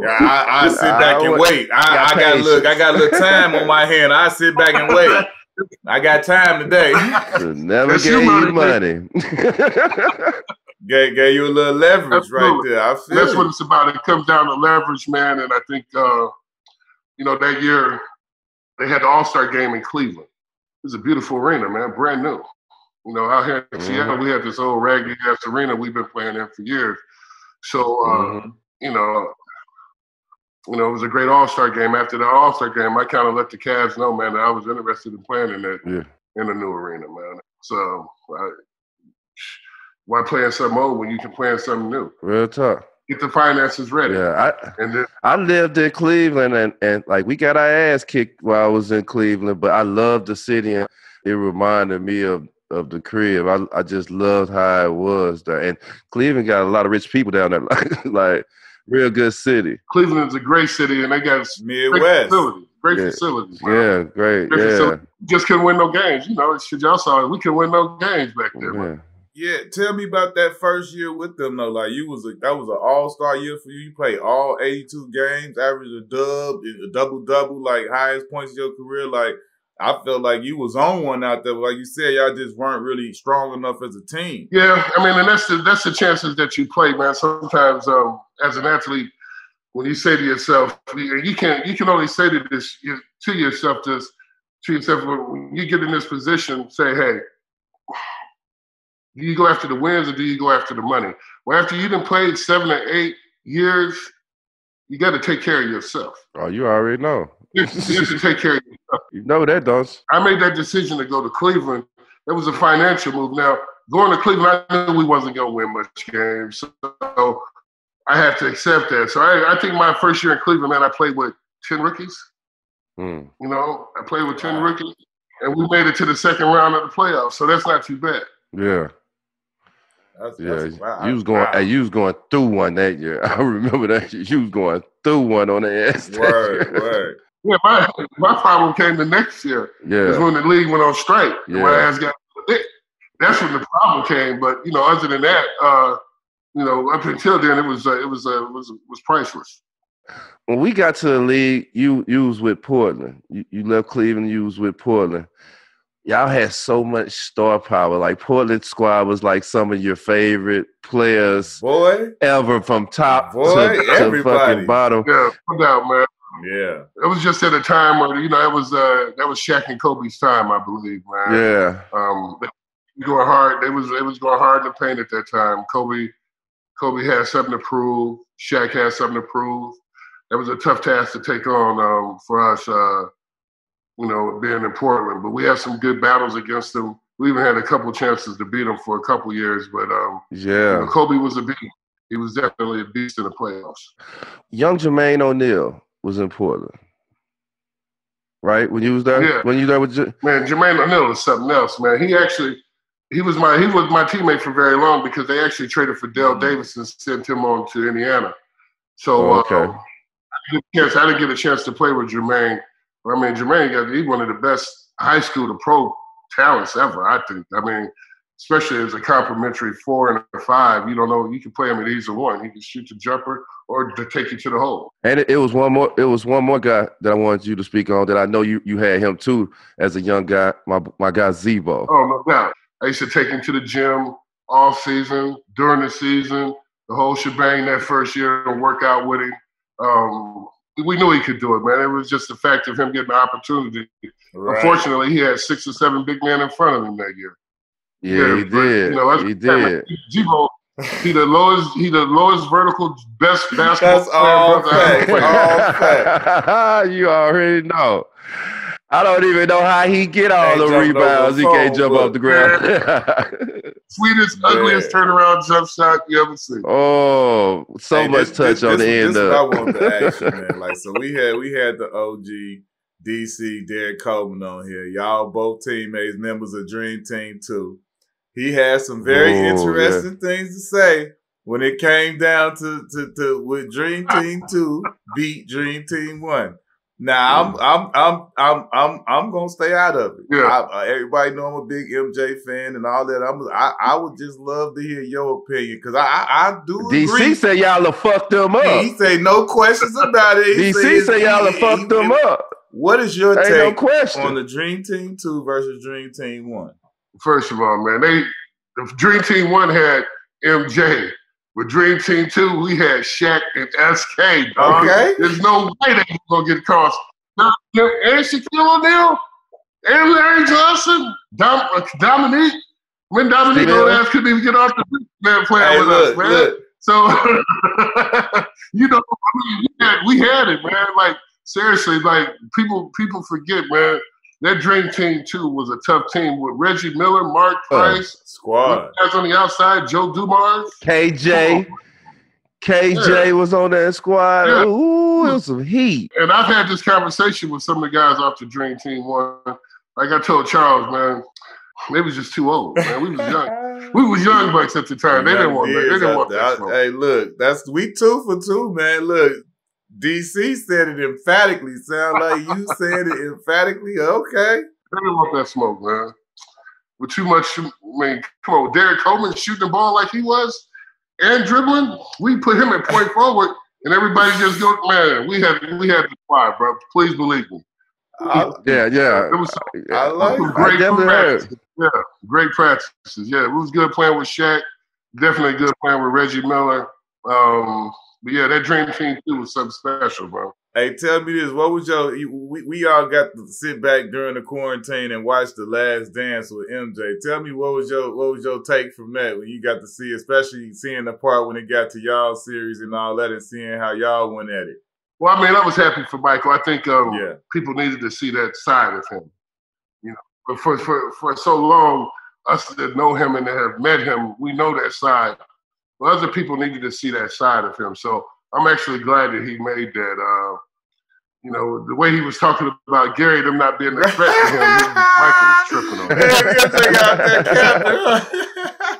I, I, sit back I, and wait. I, I got look. I got a little time on my hand. I sit back and wait. I got time today. Never gave you money. gave, gave you a little leverage Absolutely. right there. I feel That's what it's about. It comes down to leverage, man. And I think, uh, you know, that year they had the All Star game in Cleveland. It was a beautiful arena, man, brand new. You know, out here in mm-hmm. Seattle, we had this old raggedy ass arena we've been playing in for years. So, uh, mm-hmm. you know, you know, it was a great All Star game. After the All Star game, I kind of let the Cavs know, man, that I was interested in playing in that yeah. in the new arena, man. So, I, why play in something old when you can play in something new? Real talk. Get the finances ready. Yeah, I and then, I lived in Cleveland and, and like we got our ass kicked while I was in Cleveland, but I loved the city and it reminded me of of the crib. I I just loved how it was there. And Cleveland got a lot of rich people down there, like, like real good city. Cleveland's a great city, and they got Midwest. great facilities. Great yeah. facilities. Yeah, great. great yeah. Facilities. Just couldn't win no games. You know, shit, y'all saw it. We couldn't win no games back there. Yeah. Yeah, tell me about that first year with them though. Like you was a that was an all star year for you. You played all eighty two games, averaged a dub, a double double, like highest points of your career. Like I felt like you was on one out there. Like you said, y'all just weren't really strong enough as a team. Yeah, I mean, and that's the that's the chances that you play, man. Sometimes, um, as an athlete, when you say to yourself, you can you can only say to this to yourself this to yourself when you get in this position, say, hey, do you go after the wins or do you go after the money? Well, after you've been played seven or eight years, you got to take care of yourself. Oh, you already know. you have to take care of yourself. You know that does. I made that decision to go to Cleveland. It was a financial move. Now, going to Cleveland, I knew we wasn't going to win much games. So I had to accept that. So I, I, think my first year in Cleveland, man, I played with 10 rookies. Mm. You know, I played with 10 rookies, and we made it to the second round of the playoffs. So that's not too bad. Yeah. That's, yeah, that's, wow. you was going. Wow. You was going through one that year. I remember that you was going through one on the ass. Word, word. Yeah, my my problem came the next year. Yeah, is when the league went on strike. Yeah, my ass got. That's when the problem came. But you know, other than that, uh, you know, up until then, it was uh, it was uh, was was priceless. When we got to the league, you you was with Portland. You, you left Cleveland. You was with Portland y'all had so much star power. Like Portland squad was like some of your favorite players, boy, ever from top boy, to, to fucking bottom. Yeah, no doubt, man. Yeah, it was just at a time where you know it was uh that was Shaq and Kobe's time, I believe, man. Yeah, um, going hard. It was it was going hard in the paint at that time. Kobe, Kobe had something to prove. Shaq had something to prove. It was a tough task to take on um, for us. Uh, you know, being in Portland. But we had some good battles against them. We even had a couple chances to beat them for a couple years. But um, yeah, you know, Kobe was a beast. He was definitely a beast in the playoffs. Young Jermaine O'Neal was in Portland, right? When you was there, yeah. when you there with J- man, Jermaine O'Neal was something else, man. He actually. He was my he was my teammate for very long because they actually traded for Dale Davis and sent him on to Indiana. So oh, okay. Um, I, didn't I didn't get a chance to play with Jermaine I mean, Jermaine got he's one of the best high school to pro talents ever. I think. I mean, especially as a complimentary four and a five, you don't know you can play him at either one. He can shoot the jumper or to take you to the hole. And it, it, was one more. It was one more guy that I wanted you to speak on that I know you you had him too as a young guy. My my guy Z-Bo. Oh no doubt. I used to take him to the gym all season, during the season, the whole shebang that first year and work out with him. Um, we knew he could do it, man. It was just the fact of him getting the opportunity. Right. Unfortunately, he had six or seven big men in front of him that year. Yeah, he but, did. You know, that's- he did. Z-Bo, he the lowest, he the lowest vertical best basketball That's player brother I ever fact. you already know. I don't even know how he get all the rebounds. He over a can't jump off the ground. Sweetest, Man. ugliest turnaround jump shot you ever seen. oh, so Hey, much this- touch this- on this- the end this of. what I wanted to ask you, man. Like, so we had we had the OG DC Derrick Coleman on here. Y'all both teammates, members of Dream Team too. He had some very Oh, interesting things to say when it came down to to, to with Dream Team two beat Dream Team one. Now I'm I'm I'm I'm I'm I'm gonna stay out of it. Yeah. I, I- everybody know I'm a big MJ fan and all that. I'm I, I would just love to hear your opinion because I, I I do agree. DC said y'all have fucked them up. He say no questions about it. He DC said y'all have fucked them up. What is your Ain't no question. on the Dream Team two versus Dream Team one? First of all, man, they the Dream Team One had MJ. With Dream Team Two, we had Shaq and SK. Dog. Okay. There's no way they were gonna get across. Now, and Shaquille O'Neal, and Larry Johnson, Dom, uh, Dominique. When Dominique old ass couldn't even get off the man playing Hey, with look, us, man. look. So you know, I mean, we, had, we had it, man. Like seriously, like people people forget, man. That Dream Team too was a tough team with Reggie Miller, Mark Oh. Price, Squad. guys on the outside, Joe Dumars. KJ. KJ was on that squad. Yeah. Ooh, it was some heat. And I've had this conversation with some of the guys off the Dream Team one. Like I told Charles, man, they was just too old, man. We was young. We was young bucks at the time. They didn't want. They didn't want that I- Hey, look, that's we two for two, man. Look, DC said it emphatically. Sound like you said it emphatically. Okay. They didn't want that smoke, man. With too much, I mean, come on, Derrick Coleman shooting the ball like he was and dribbling. We put him at point forward, and everybody just go, man. We had we had to fly, bro. Please believe me. I, Yeah, yeah. It was I like some it. great definitely practices. Yeah, great practices. Yeah, it was good playing with Shaq. Definitely good playing with Reggie Miller. Um, but yeah, that dream team too was something special, bro. Hey, tell me this. What was your? you- We, we all got to sit back during the quarantine and watch the Last Dance with MJ. Tell me what was your what was your take from that when you got to see, especially seeing the part when it got to y'all series and all that, and seeing how y'all went at it. Well, I mean, I was happy for Michael. I think um, Yeah. people needed to see that side of him. You know, but for for for so long, us that know him and that have met him, we know that side. But other people needed to see that side of him. So I'm actually glad that he made that. Uh, you know, the way he was talking about Gary, them not being a threat to him, he- Michael was tripping on that.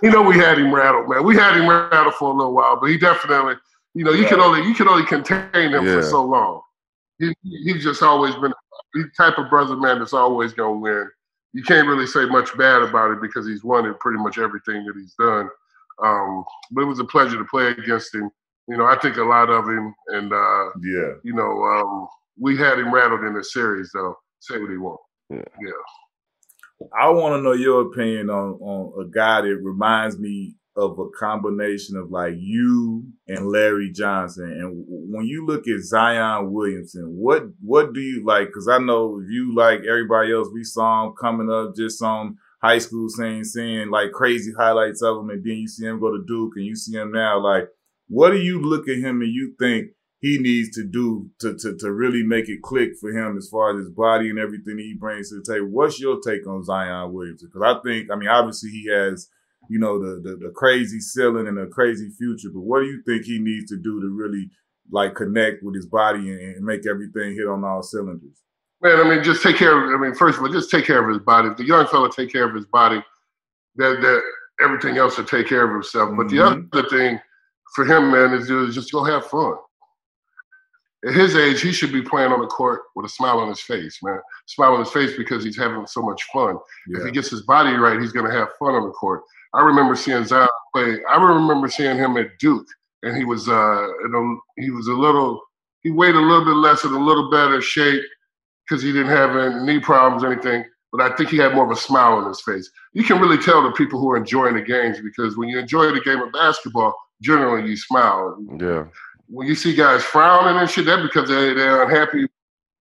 You know, we had him rattled, man. We had him rattled for a little while, but he definitely, you know, you can only you can only contain him Yeah. for so long. He, he's just always been the type of brother man that's always gonna win. You can't really say much bad about it because he's won in pretty much everything that he's done. Um, but it was a pleasure to play against him. You know, I think a lot of him, and uh, yeah. you know, um, we had him rattled in the series though. Say what he want. I want to know your opinion on on a guy that reminds me of a combination of like you and Larry Johnson. And when you look at Zion Williamson, what what do you like? Because I know if you like everybody else, we saw him coming up just on high school scene, seeing like crazy highlights of him, and then you see him go to Duke, and you see him now. Like, what do you look at him and you think? He needs to do to, to to really make it click for him as far as his body and everything he brings to the table. What's your take on Zion Williamson? Because I think, I mean, obviously he has you know, the, the, the crazy ceiling and the crazy future. But what do you think he needs to do to really like connect with his body and, and make everything hit on all cylinders? Man, I mean, just take care of. I mean, first of all, just take care of his body. If the young fella take care of his body, that that everything else will take care of himself. But the Mhm. other thing for him, man, is just go have fun. At his age, he should be playing on the court with a smile on his face, man. Smile on his face because he's having so much fun. If he gets his body right, he's going to have fun on the court. I remember seeing Zion play. I remember seeing him at Duke, and he was, uh, in a, he was a little, he weighed a little bit less and a little better shape because he didn't have any knee problems or anything. But I think he had more of a smile on his face. You can really tell the people who are enjoying the games because when you enjoy the game of basketball, generally you smile. Yeah. when you see guys frowning and shit, that's because they they're unhappy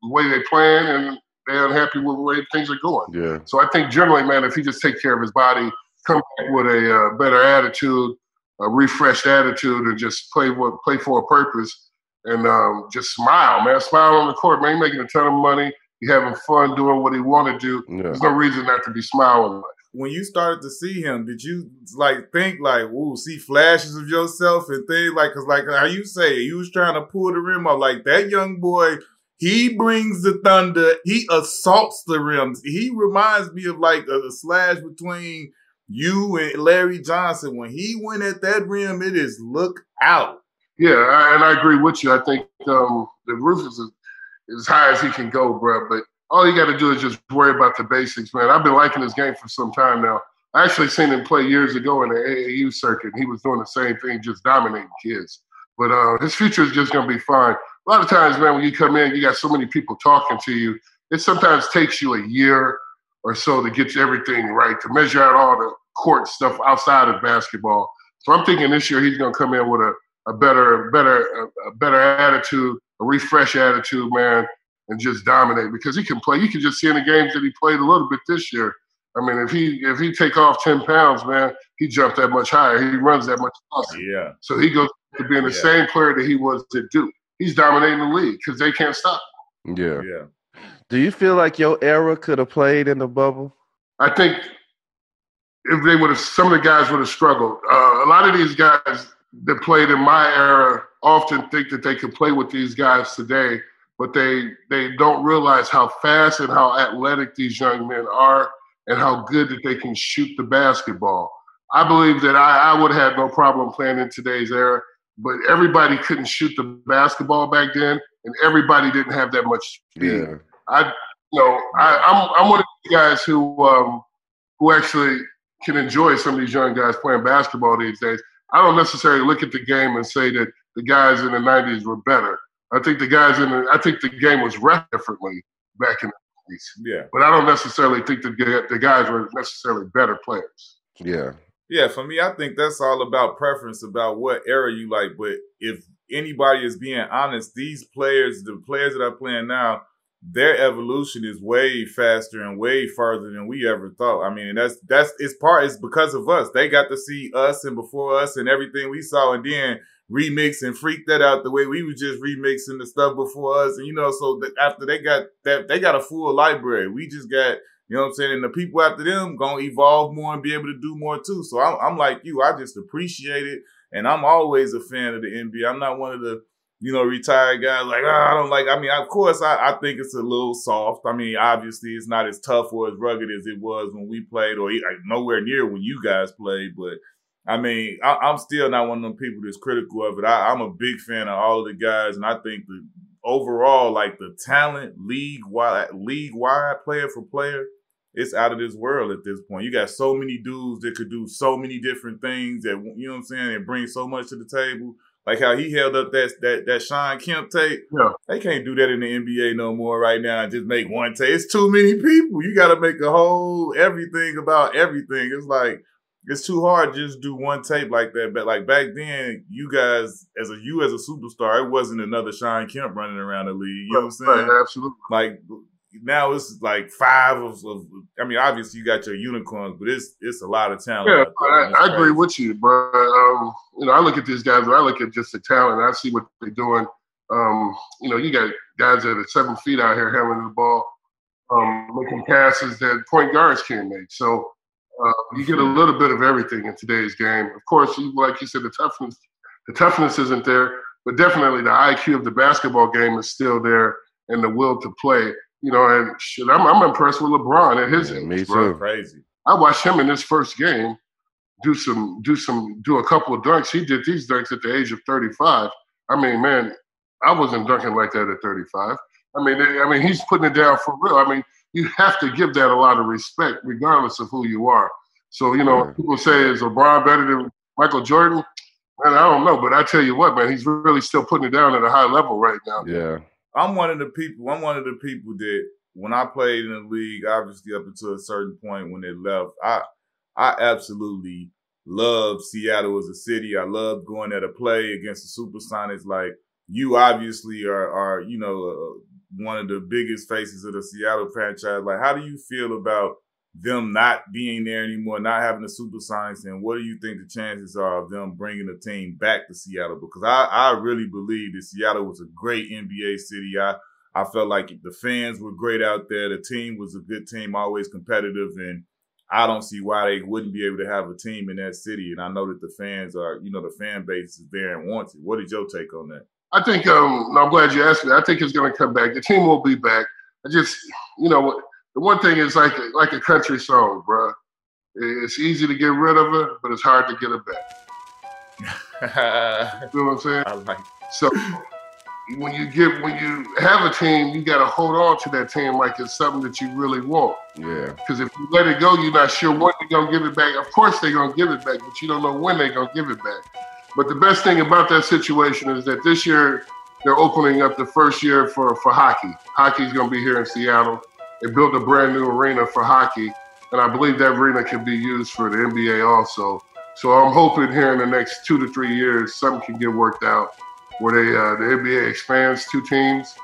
the way they playing and they're unhappy with the way things are going. Yeah. So I think generally, man, if he just take care of his body, come back with a uh, better attitude, a refreshed attitude, and just play what play for a purpose, and um, just smile, man. Smile on the court, man. He making a ton of money. He having fun doing what he want to do. Yeah. There's no reason not to be smiling. when you started to see him, did you like think like, "Ooh, see flashes of yourself and things like?" Cause like how you say, you was trying to pull the rim off. Like that young boy, he brings the thunder. He assaults the rims. He reminds me of like a, a slash between you and Larry Johnson. When he went at that rim, it is look out. Yeah, I, and I agree with you. I think um, the roof is as, high as he can go, bro. But all you got to do is just worry about the basics, man. I've been liking his game for some time now. I actually seen him play years ago in the AAU circuit. He was doing the same thing, just dominating kids. But uh, his future is just going to be fine. A lot of times, man, when you come in, you got so many people talking to you. It sometimes takes you a year or so to get everything right, to measure out all the court stuff outside of basketball. So I'm thinking this year he's going to come in with a, a better, better, a, a better attitude, a refresh attitude, man, and just dominate because he can play. You can just see in the games that he played a little bit this year. I mean, if he if he take off ten pounds, man, he jumped that much higher. He runs that much faster. Yeah, So he goes to being the Yeah. same player that he was to do. He's dominating the league because they can't stop. him. Yeah. yeah. Do you feel like your era could have played in the bubble? I think if they would have, some of the guys would have struggled. Uh, a lot of these guys that played in my era often think that they can play with these guys today, but they they don't realize how fast and how athletic these young men are, and how good that they can shoot the basketball. I believe that I, I would have no problem playing in today's era, but everybody couldn't shoot the basketball back then, and everybody didn't have that much speed. Yeah. I, you know, I, I'm I'm one of the guys who um, who actually can enjoy some of these young guys playing basketball these days. I don't necessarily look at the game and say that the guys in the '90s were better. I think the guys in the I think the game was ref differently back in the '90s, Yeah. but I don't necessarily think that the the guys were necessarily better players. Yeah. Yeah, for me, I think that's all about preference, about what era you like. But if anybody is being honest, these players, the players that are playing now, their evolution is way faster and way farther than we ever thought. I mean, that's that's it's part it's because of us. They got to see us and before us and everything we saw, and then remix and freak that out the way we were just remixing the stuff before us. And you know, so after they got that, they got a full library. We just got you know what I'm saying? And the people after them gonna evolve more and be able to do more too. So I'm, I'm like you. I just appreciate it, and I'm always a fan of the NBA. I'm not one of the you know retired guys like "Ah, I don't like. I mean, of course, I, I think it's a little soft. I mean, obviously, it's not as tough or as rugged as it was when we played, or like, nowhere near when you guys played. But I mean, I, I'm still not one of them people that's critical of it. I, I'm a big fan of all of the guys, and I think the overall, like the talent, league wide, league wide, player for player, it's out of this world at this point. You got so many dudes that could do so many different things that you know what I'm saying, and bring so much to the table. Like how he held up that that that Shawn Kemp tape. Yeah. They can't do that in the NBA no more right now and just make one tape. It's too many people. You got to make a whole everything about everything. It's like it's too hard to just do one tape like that. But like back then, you guys as a you as a superstar, it wasn't another Shawn Kemp running around the league. You know what I'm saying? Right, absolutely. like now it's like five of, of I mean, obviously you got your unicorns, but it's it's a lot of talent. Yeah. I, I agree with you, bro. Um, you know, I look at these guys, and I look at just the talent. I see what they're doing. Um, you know, you got guys that are seven feet out here handling the ball, um, making passes that point guards can't make. So uh, you get a little bit of everything in today's game. Of course, you, like you said, the toughness, the toughness isn't there, but definitely the IQ of the basketball game is still there, and the will to play. You know, and shit, I'm, I'm impressed with LeBron at his Yeah, age, me bro. too. crazy. I watched him in his first game do some do some do a couple of dunks. He did these dunks at the age of 35. I mean, man, I wasn't dunking like that at 35. I mean, I mean, he's putting it down for real. I mean, you have to give that a lot of respect, regardless of who you are. So, you know, Yeah. people say is LeBron better than Michael Jordan? Man, I don't know, but I tell you what, man, he's really still putting it down at a high level right now. Yeah. I'm one of the people. I'm one of the people that when I played in the league, obviously up until a certain point when they left, I I absolutely love Seattle as a city. I love going there to play against the Supersonics. Like you, obviously are are you know uh, one of the biggest faces of the Seattle franchise. Like, how do you feel about them not being there anymore, not having the Supersonics, and what do you think the chances are of them bringing the team back to Seattle? Because I, I really believe that Seattle was a great NBA city. I I felt like the fans were great out there. The team was a good team, always competitive, and I don't see why they wouldn't be able to have a team in that city. And I know that the fans are, you know, the fan base is there and wants it. What is your take on that? I think um, I'm glad you asked me. I think it's going to come back. The team will be back. I just, you know, the one thing is like a, like a country song, bro. It's easy to get rid of it, but it's hard to get it back. you know what I'm saying? I like. So when you get when you have a team, you got to hold on to that team like it's something that you really want. Yeah. Because if you let it go, you're not sure when they're gonna give it back. Of course they're gonna give it back, but you don't know when they're gonna give it back. But the best thing about that situation is that this year they're opening up the first year for for hockey. Hockey's gonna be here in Seattle. They built a brand new arena for hockey, and I believe that arena can be used for the NBA also. So I'm hoping here in the next two to three years something can get worked out where they uh, the NBA expands two teams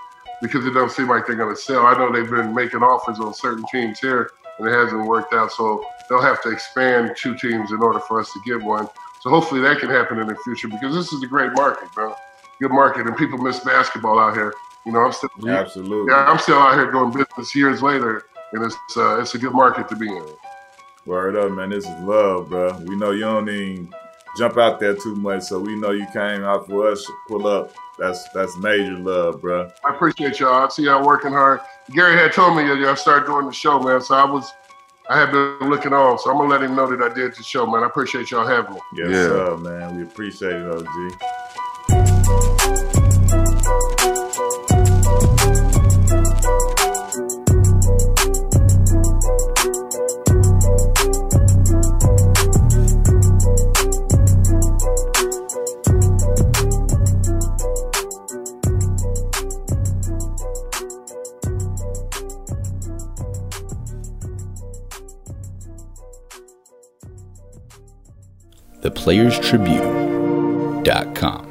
because it doesn't seem like they're going to sell. I know they've been making offers on certain teams here, and it hasn't worked out. So they'll have to expand two teams in order for us to get one. So hopefully that can happen in the future because this is a great market, bro. Good market, and people miss basketball out here. You know, I'm still absolutely. Yeah, I'm still out here doing business years later, and it's uh, it's a good market to be in. Word up, man. This is love, bro. We know you don't even jump out there too much. So we know you came out for us pull up. That's that's major love, bro. I appreciate y'all. I see y'all working hard. Gary had told me that y'all start doing the show, man. So I was I have been looking on. So I'm gonna let him know that I did the show, man. I appreciate y'all having me. Yes, yeah. sir, man. We appreciate it, OG. theplayerstribune.com.